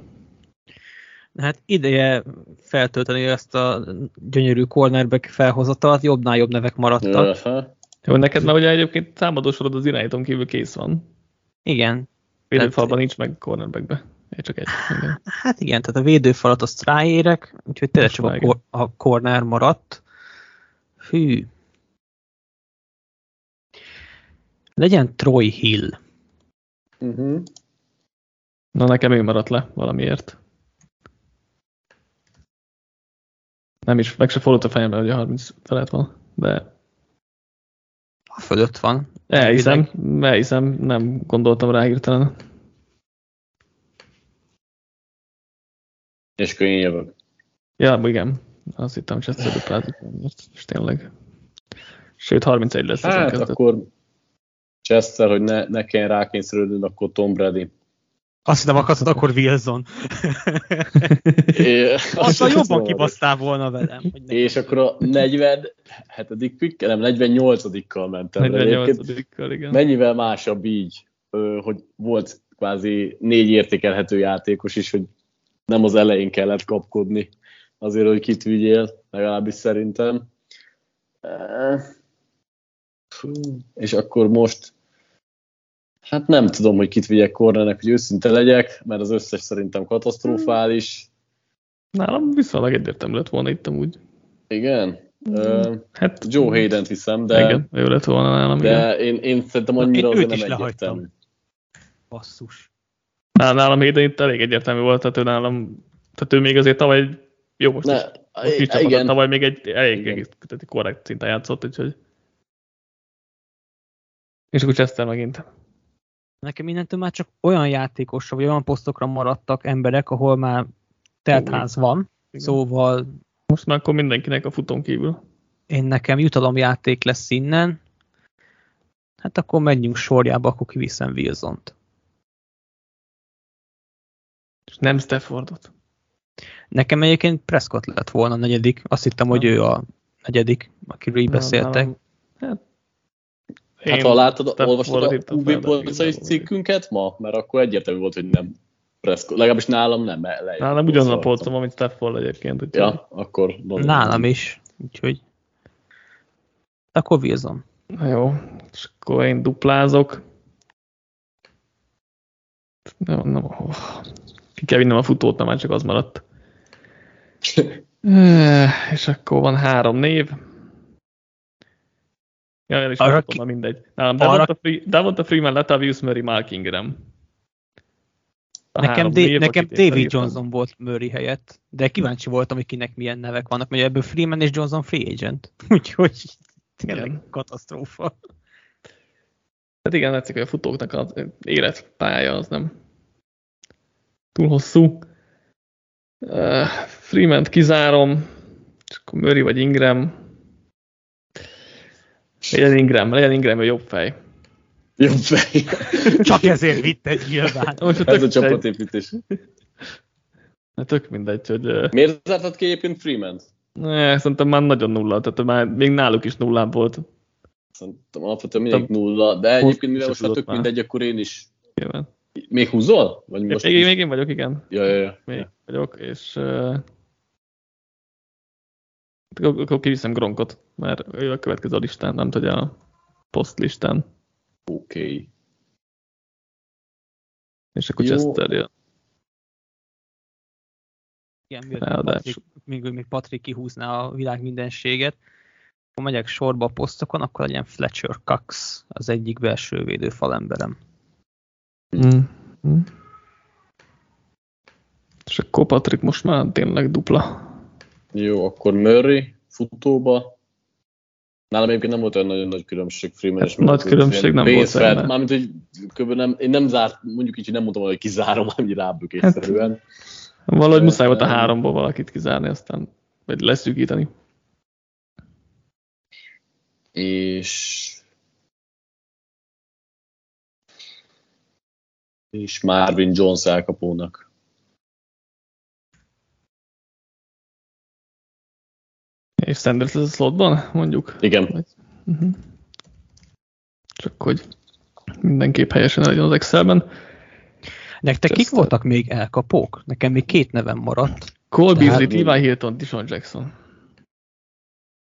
Hát ideje feltölteni ezt a gyönyörű cornerback felhozatalat, jobbnál jobb nevek maradtak. Jó, neked már ugye egyébként támadósorod az irányítom kívül kész van. Igen. Védőfalban nincs meg cornerbackbe. Én csak egy. Igen. Hát igen, tehát a védőfalat azt ráérek, úgyhogy tényleg csak a, kor, a corner maradt. Hű. Legyen Troy Hill. Uh-huh. Na nekem ő maradt le valamiért. Nem is, meg se fordult a fejembe, hogy a 30 felett van, de... A fölött van. Elhiszem, elhiszem, nem gondoltam rá hirtelen. És akkor én jövök. Ja, igen. Azt hittem, hogy ezt duplázik, és tényleg. Sőt, 31 lesz. Hát akkor Chester, hogy ne, ne kelljen rákényszerülni, akkor Tom Brady. Azt hittem akartad, akkor Wilson. é, Aztán jobban kibasztál volna velem. Hogy és akkor a 47. pick, nem, 48-kal mentem. 48-kal, igen. Mennyivel másabb így, hogy volt kvázi négy értékelhető játékos is, hogy nem az elején kellett kapkodni azért, hogy kit vigyél, legalábbis szerintem. Fú, és akkor most Hát nem tudom, hogy kit vigyek kornernek, hogy őszinte legyek, mert az összes szerintem katasztrofális. Nálam viszonylag egyértelmű lett volna itt amúgy. Igen? Uh, hát Joe Hayden hiszem, de... Igen, jó lett volna nálam. De én, én szerintem annyira én azért nem egyértelmű. Basszus. Nálam Hayden itt elég egyértelmű volt, tehát ő nálam, tehát ő még azért tavaly jó, most, ne, is, most is igen. tavaly még egy elég egész, tehát korrekt szinten játszott, úgyhogy és akkor Chester megint. Nekem innentől már csak olyan játékosra, vagy olyan posztokra maradtak emberek, ahol már teltház van, Igen. szóval... Most már akkor mindenkinek a futón kívül. Én nekem jutalomjáték lesz innen, hát akkor menjünk sorjába, akkor kiviszem Wilson-t. És nem Staffordot. Nekem egyébként Prescott lett volna a negyedik, azt hittem, hogy ő a negyedik, akiről így beszéltek. Hát Hát ha látod, olvastad a UB polcai cikkünket ma, mert akkor egyértelmű volt, hogy nem Prescott, legalábbis nálam nem. Le, nálam ugyanaz a amit Stafford egyébként. Úgyhogy... Ja, akkor... Nálam is, úgyhogy akkor Wilson. Na jó, és akkor én duplázok. Nem, nem, oh. Ki kell vinnem a futót, nem már csak az maradt. és akkor van három név. Ja, el is arra ki... mindegy. Nálam Devonta, Free, Devonta Freeman, Latavius Murray, Mark Ingram. A nekem, D- nekem David Johnson volt Murray helyett, de kíváncsi voltam, hogy kinek milyen nevek vannak, mert ebből Freeman és Johnson free agent. Úgyhogy tényleg igen. katasztrófa. Hát igen, látszik, hogy a futóknak az életpálya az nem túl hosszú. Uh, Freeman kizárom, és akkor Murray vagy Ingram, legyen Ingram, legyen Ingram a jobb fej. Jobb fej. Csak ezért vitted nyilván. Most Ez a csapatépítés. Hát tök mindegy, hogy... Miért zártad ki egyébként Freeman? Ne, szerintem már nagyon nulla, tehát már még náluk is nullán volt. Szerintem alapvetően mindig nulla, de egyébként mivel most már tök mindegy, akkor én is. Nyilván. Még húzol? Vagy most még, még én vagyok, igen. Ja, ja, ja. Még ja. vagyok, és uh, akkor kiviszem Gronkot, mert ő a következő listán, nem tudja a post listán. Oké. Okay. És akkor Chester jön. Igen, Patrik, még, még Patrik kihúzná a világ mindenséget, ha megyek sorba a posztokon, akkor legyen Fletcher Cox az egyik belső védő falemberem. Mm. Mm. És akkor Patrik most már tényleg dupla. Jó, akkor Murray futóba. Nálam egyébként nem volt olyan nagyon nagy különbség Freeman és Nagy különbség nem volt benne. Mármint, hogy kb. nem, én nem zárt, mondjuk így, nem mondtam, hogy kizárom, hanem rábökésszerűen. Hát, valahogy muszáj volt a háromból valakit kizárni, aztán vagy leszűkíteni. És és Marvin Jones elkapónak. És Sanders ez a slotban, mondjuk? Igen. Uh-huh. Csak hogy mindenképp helyesen legyen az Excelben. Nektek kik voltak még elkapók? Nekem még két nevem maradt. Cole Beasley, Levi Hilton, Dishon Jackson.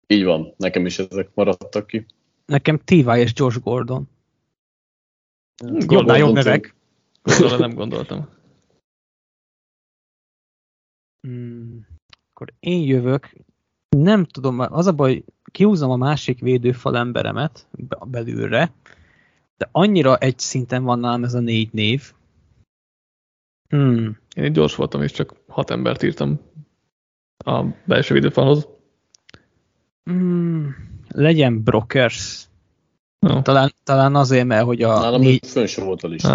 Így van, nekem is ezek maradtak ki. Nekem T.Y. és Josh Gordon. Jobbnál jobb nevek. Arra nem gondoltam. Hmm, akkor én jövök, nem tudom, az a baj, kihúzom a másik védőfal emberemet belülre, de annyira egy szinten van nálam ez a négy név. Hmm. Én gyors voltam, és csak hat embert írtam a belső védőfalhoz. Hmm. Legyen Brokers. No. Talán, talán azért, mert hogy a Nálam négy, fönn sem volt a se.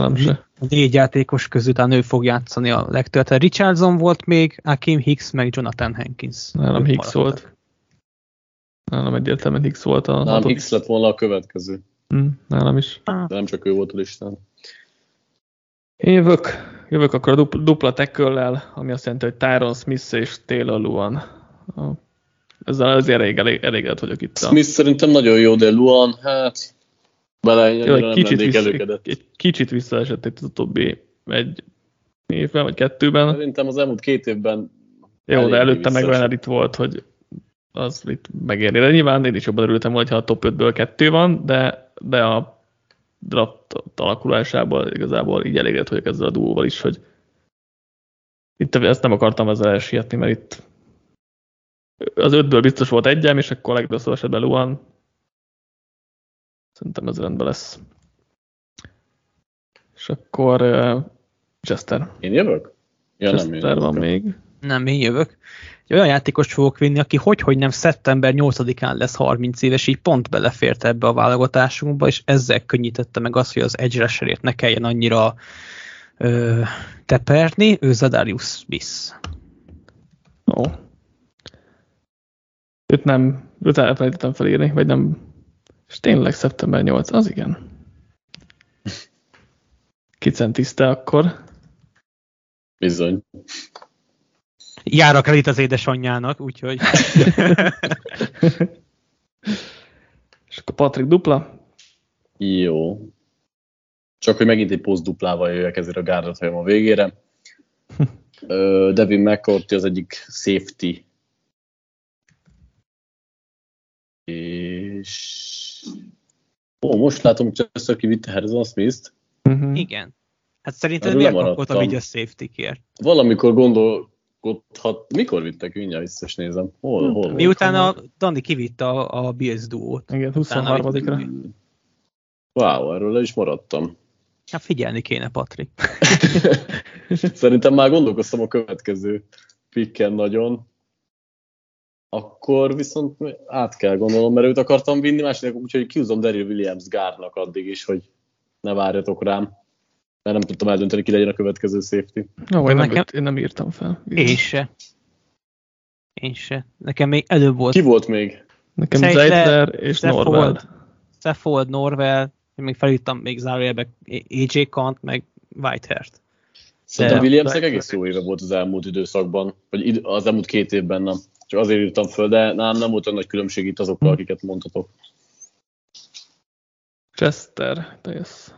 A négy játékos közül talán ő fog játszani a legtöbbet. Richardson volt még, Akim Hicks, meg Jonathan Hankins. Nálam Hicks volt. Nálam egyértelműen Hicks volt a Nálam Hicks lett volna a következő. Hmm, nálam is. De nem csak ő volt a listán. Én jövök, jövök akkor a dupla, tackle ami azt jelenti, hogy Tyron Smith és Taylor Luan. Ezzel azért elég, elég, elégedett vagyok itt. Smith a... szerintem nagyon jó, de Luan, hát bele jó, egy kicsit, vissza, egy, egy kicsit visszaesett itt az utóbbi egy évben, vagy kettőben. Szerintem az elmúlt két évben jó, de előtte meg olyan itt volt, hogy az itt megérni. De nyilván én is jobban örültem, hogyha a top 5-ből kettő van, de, de a draft alakulásában igazából így elégedett vagyok ezzel a duóval is, hogy itt ezt nem akartam ezzel elsietni, mert itt az ötből biztos volt egyem, és akkor legrosszabb esetben Luan. Szerintem ez rendben lesz. És akkor uh, Chester. Én jövök? Ja, Chester nem van még. Nem, én jövök olyan játékost fogok vinni, aki hogy-hogy nem szeptember 8-án lesz 30 éves, így pont belefért ebbe a válogatásunkba, és ezzel könnyítette meg azt, hogy az edge rusherért ne kelljen annyira ö, teperni, ő Zadarius Biss. Ó. Őt nem, őt elfelejtettem felírni, vagy nem, és tényleg szeptember 8, az igen. Kicentiszte akkor. Bizony jár a kredit az édesanyjának, úgyhogy... És akkor Patrick dupla? Jó. Csak, hogy megint egy poszt duplával jöjjek ezért a gárdat a végére. Devin McCourty az egyik safety. Ó, most látom, hogy Chester kivitte Harrison Smith-t. Uh-huh. Igen. Hát szerintem miért kapott így a safety-kért? Valamikor gondol, hat, mikor vittek mindjárt vissza, és nézem. Hol, hol Miután a Dani kivitte a, a Bills duót. Igen, 23-ra. Wow, erről le is maradtam. Hát figyelni kéne, Patrik. Szerintem már gondolkoztam a következő pikken nagyon. Akkor viszont át kell gondolnom, mert őt akartam vinni, másik úgyhogy kiúzom Daryl Williams gárnak addig is, hogy ne várjatok rám mert nem tudtam eldönteni, ki legyen a következő safety. Jó, én, nekem... nem, én nem írtam fel. Én se. Én se. Nekem még előbb volt. Ki volt még? Nekem Zeitler és Norvel. Seffold, Norvel, én még felírtam még zárójelbe AJ Kant, meg Whitehairt. Szerintem williams egész jó éve volt az elmúlt időszakban, vagy az elmúlt két évben nem. Csak azért írtam föl, de nem, nem volt olyan nagy különbség itt azokkal, hm. akiket mondhatok. Chester, te jössz.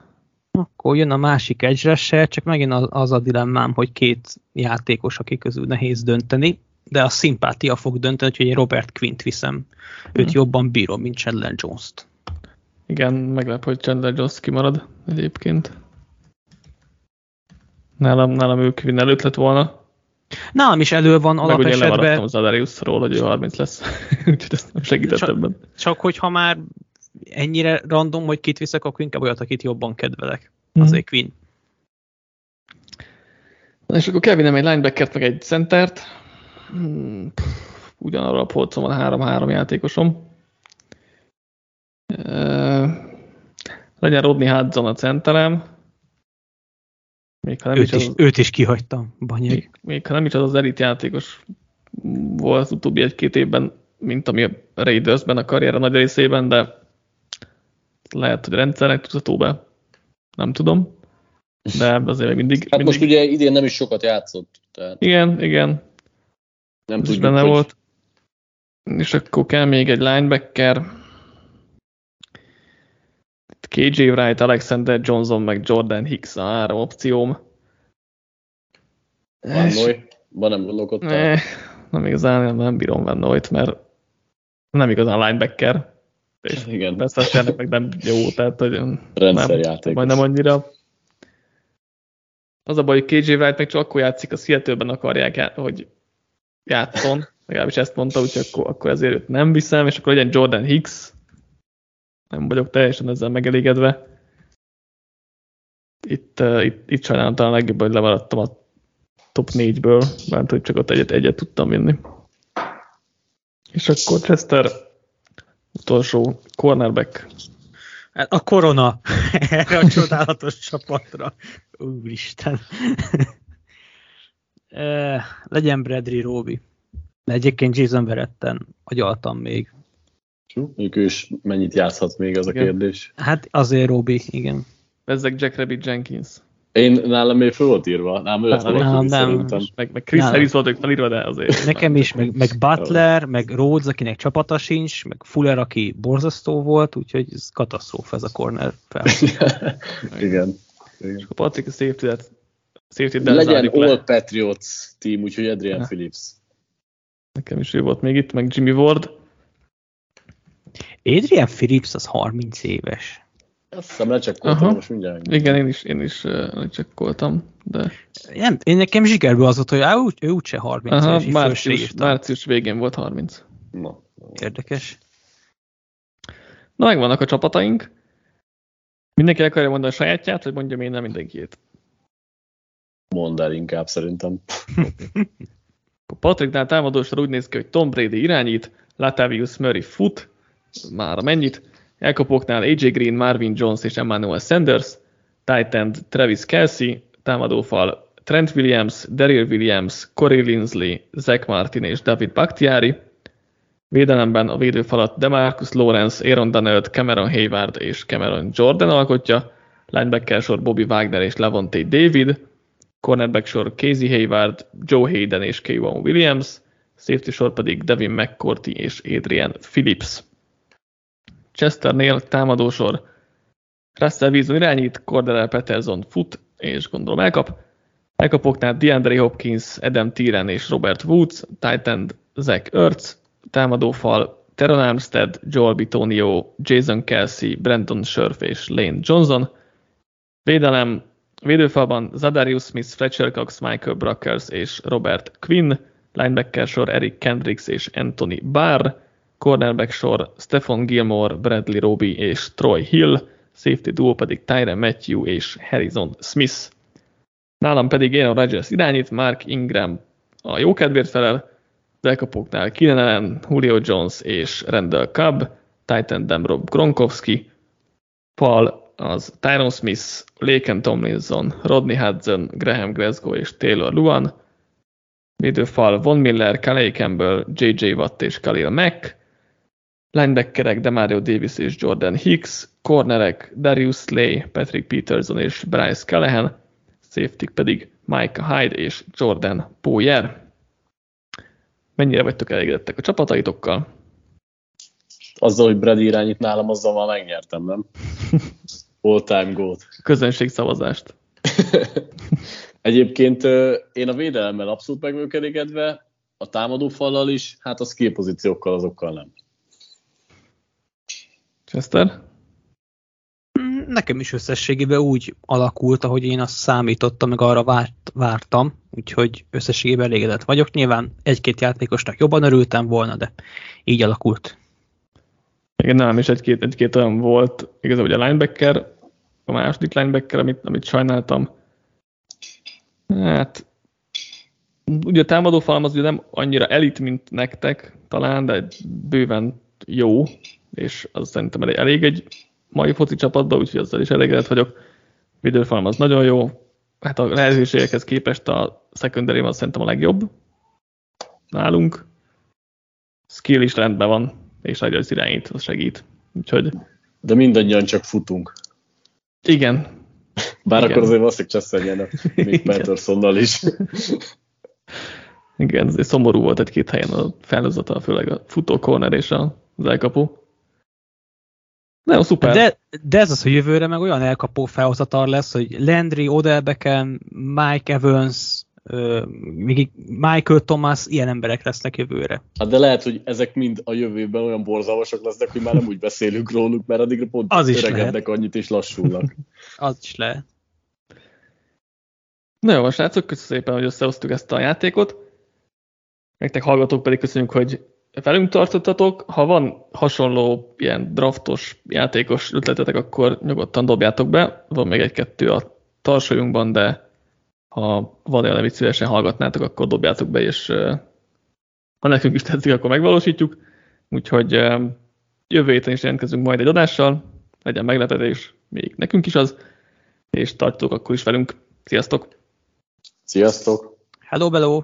Akkor jön a másik egyre csak megint az, a dilemmám, hogy két játékos, aki közül nehéz dönteni, de a szimpátia fog dönteni, hogy Robert Quint viszem. Őt hmm. jobban bírom, mint Chandler Jones-t. Igen, meglep, hogy Chandler Jones kimarad egyébként. Nálam, nálam ő Quinn előtt lett volna. Nálam is elő van Meg alapesetben. Meg ugye az Adariusról, hogy ő 30 lesz. Úgyhogy ezt nem segített csak, ebben. Csak hogyha már ennyire random, hogy kit viszek, akkor inkább olyat, akit jobban kedvelek. Mm. Azért Queen. Na és akkor kell vinnem egy linebackert, meg egy centert. Hmm, ugyanarra a polcon van három-három játékosom. legyen Rodney Hudson a centerem. Még ha nem őt, is, is, az, őt is kihagytam, Banyag. Még, még ha nem is az az elit játékos volt az utóbbi egy-két évben, mint ami a Raidersben a karriere nagy részében, de lehet, hogy rendszernek tudható be. Nem tudom. De azért még mindig... Hát mindig... most ugye idén nem is sokat játszott. Tehát... Igen, igen. Nem tudjuk, benne hogy... volt. És akkor kell még egy linebacker. KJ Wright, Alexander Johnson, meg Jordan Hicks a három opcióm. Van és... Van nem gondolkodtál? Nem igazán, nem, nem bírom Van mert nem igazán linebacker és Igen. Beszélnek meg nem jó, tehát hogy Rendszerjáték. Majd nem annyira. Az a baj, hogy KJ Wright meg csak akkor játszik, a Seattle-ben akarják, hogy játszon, legalábbis ezt mondta, úgyhogy akkor, akkor ezért őt nem viszem, és akkor legyen Jordan Hicks. Nem vagyok teljesen ezzel megelégedve. Itt, uh, itt, itt sajnálom talán legjobb, hogy lemaradtam a top 4-ből, mert hogy csak ott egyet, egyet tudtam vinni. És akkor Chester utolsó cornerback. Hát a korona erre a csodálatos csapatra. Úristen. Legyen Bradley Roby. Egyébként Jason Veretten agyaltam még. Mondjuk ő is mennyit játszhat még, az igen. a kérdés. Hát azért Roby, igen. Ezek Jack Rabbit Jenkins. Én nálam még föl volt írva, nálam őt volt nem, nem. Meg, meg Chris Harris volt felírva, de azért. Nekem is, meg, meg Butler, meg Rhodes, akinek csapata sincs, meg Fuller, aki borzasztó volt, úgyhogy ez katasztrófa ez a corner fel. Igen. Igen. És akkor Patrick a safety safety Legyen All le. Patriots team, úgyhogy Adrian ha. Phillips. Nekem is ő volt még itt, meg Jimmy Ward. Adrian Phillips az 30 éves. Azt hiszem lecsekkoltam, most mindjárt. Igen, én is, én is lecsekkoltam, de... Nem, én nekem zsigerből az volt, hogy á, ő úgyse 30 Aha, éves, március, március végén volt 30. Na. Érdekes. Na, megvannak a csapataink. Mindenki akarja mondani a sajátját, vagy mondjam én nem mindenkiét? Mondd el inkább szerintem. Patricknál támadósra úgy néz ki, hogy Tom Brady irányít, Latavius Murray fut, már mennyit, elkapóknál AJ Green, Marvin Jones és Emmanuel Sanders, Titan Travis Kelsey, támadófal Trent Williams, Daryl Williams, Corey Linsley, Zach Martin és David Bakhtiari, Védelemben a védőfalat DeMarcus Lawrence, Aaron Donald, Cameron Hayward és Cameron Jordan alkotja, linebacker sor Bobby Wagner és Levante David, cornerback sor Casey Hayward, Joe Hayden és Kayvon Williams, safety sor pedig Devin McCourty és Adrian Phillips. Chesternél támadósor Russell Wilson irányít, Cordell Peterson fut, és gondolom elkap. Elkapoknál DeAndre Hopkins, Adam Thielen és Robert Woods, Titan Zach Ertz, támadófal Teron Armstead, Joel Bitonio, Jason Kelsey, Brandon Scherf és Lane Johnson. Védelem Védőfalban Zadarius Smith, Fletcher Cox, Michael Bruckers és Robert Quinn, linebacker sor Eric Kendricks és Anthony Barr, cornerback sor Stephen Gilmore, Bradley Roby és Troy Hill, safety duo pedig Tyre Matthew és Harrison Smith. Nálam pedig Aaron Rodgers irányít, Mark Ingram a jókedvért felel, az elkapóknál Keenan Allen, Julio Jones és Randall Cobb, Titan Demrob Gronkowski, fal az Tyron Smith, Laken Tomlinson, Rodney Hudson, Graham Glasgow és Taylor Luan, védőfal Von Miller, Calais Campbell, J.J. Watt és Khalil Mack, linebackerek Demario Davis és Jordan Hicks, cornerek Darius Slay, Patrick Peterson és Bryce Callahan, safety pedig Mike Hyde és Jordan Poyer. Mennyire vagytok elégedettek a csapataitokkal? Azzal, hogy Brady irányít nálam, azzal már megnyertem, nem? All time goat. Közönség szavazást. Egyébként én a védelemmel abszolút meg a támadó fallal is, hát a skill pozíciókkal azokkal nem. Chester? Nekem is összességében úgy alakult, ahogy én azt számítottam, meg arra várt, vártam, úgyhogy összességében elégedett vagyok. Nyilván egy-két játékosnak jobban örültem volna, de így alakult. Igen, nem, és egy-két, egy-két olyan volt, igazából hogy a linebacker, a második linebacker, amit, amit sajnáltam. Hát, ugye a támadó falam az ugye nem annyira elit, mint nektek talán, de bőven jó, és az szerintem elég egy mai foci csapatban, úgyhogy azzal is elégedett vagyok. Védőfalam az nagyon jó, hát a lehetőségekhez képest a secondary az szerintem a legjobb nálunk. Skill is rendben van, és nagy az irányít, az segít. Úgyhogy... De mindannyian csak futunk. Igen. Bár Igen. akkor azért valószínűleg cseszeljenek, még Petersonnal is. Igen, ez szomorú volt egy-két helyen a felhozata, főleg a futó corner és az elkapu. Nagyon szuper. De, de ez az, hogy jövőre meg olyan elkapó felhozatar lesz, hogy Landry, Odell Beckham, Mike Evans, Michael Thomas, ilyen emberek lesznek jövőre. Hát de lehet, hogy ezek mind a jövőben olyan borzalmasak lesznek, hogy már nem úgy beszélünk róluk, mert addigra pont az is öregednek annyit és lassulnak. az is lehet. Na jó, srácok, köszönöm szépen, hogy összehoztuk ezt a játékot. Nektek hallgatók pedig köszönjük, hogy velünk tartottatok. Ha van hasonló ilyen draftos játékos ötletetek, akkor nyugodtan dobjátok be. Van még egy-kettő a tarsolyunkban, de ha van olyan, amit szívesen hallgatnátok, akkor dobjátok be, és ha nekünk is tetszik, akkor megvalósítjuk. Úgyhogy jövő héten is jelentkezünk majd egy adással, legyen meglepetés, még nekünk is az, és tartjuk akkor is velünk. Sziasztok! Sziasztok! Hello, hello!